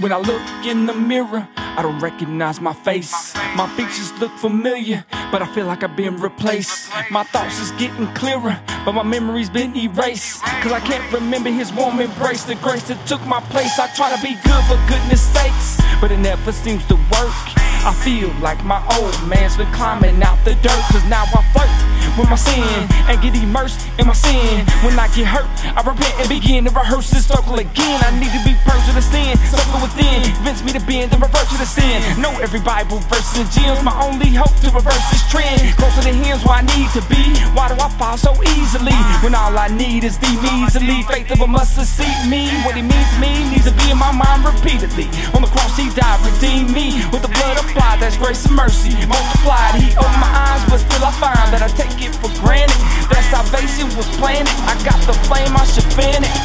When I look in the mirror, I don't recognize my face. My features look familiar, but I feel like I've been replaced. My thoughts is getting clearer, but my memory's been erased. Cause I can't remember his warm embrace, the grace that took my place. I try to be good for goodness sakes, but it never seems to work. I feel like my old man's been climbing out the dirt, cause now I flirt with my sin and get immersed in my sin. When I get hurt, I repent and begin to rehearse this circle again. I need to be purged of the sin, circle within, convince me to bend and revert to the sin. Know every Bible verse and gems, my only hope to reverse this trend. Closer to Him's where I need to be. Why do I fall so easily when all I need is the measly faith of a mustard seed? Me, what He means to me needs to be in my mind repeatedly. On the cross, He died, redeemed me with the blood applied. That's grace and mercy multiplied. He opened my eyes, but still I find that I take it. Salvation was planted. I got the flame, I should fan it.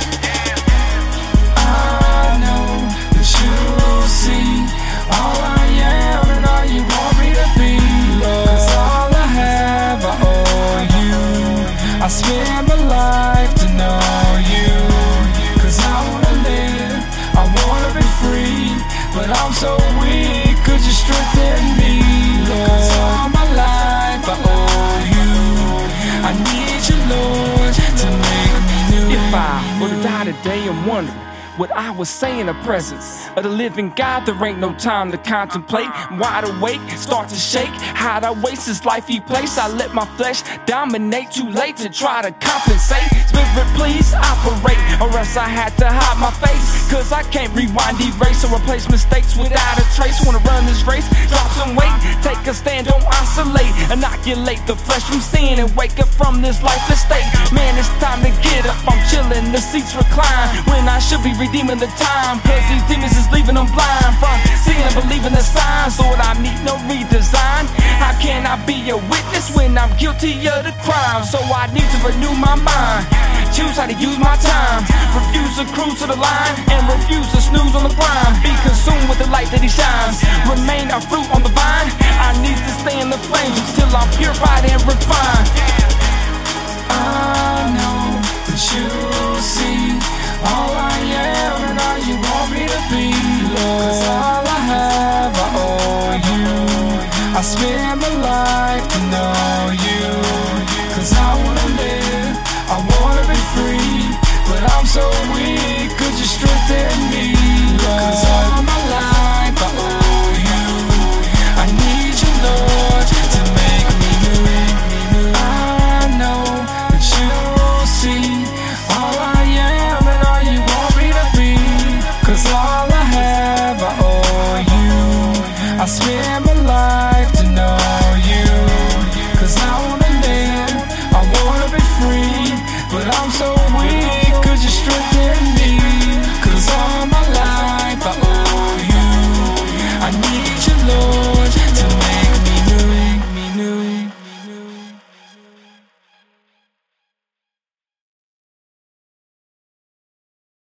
To I'm wondering what I was saying the presence of the living God. There ain't no time to contemplate. Wide awake, start to shake. How'd I waste this life he placed? I let my flesh dominate. Too late to try to compensate. Spirit, please operate, or else I had to hide my face. Cause I can't rewind, erase, or replace mistakes without a trace. Wanna run this race, drop some weight, take a stand, don't isolate. Inoculate the flesh from sin and wake up from this lifeless state. Man, it's time to get up. I'm chilling, the seats recline when I should be redeeming the time. Cause these demons is leaving them blind from seeing and believing the signs. Lord, I need no redesign. How can I be a witness when I'm guilty of the crime? So I need to renew my mind choose how to use my time. Refuse to cruise to the line and refuse to snooze on the prime. Be consumed with the light that he shines. Remain a fruit on the vine. I need to stay in the flames till I'm purified and refined. weak, you strengthen me, Cause all my life I owe you. I need you, Lord, to make me new. I know that you see all I am and all you want me to all I have I owe you. I my life.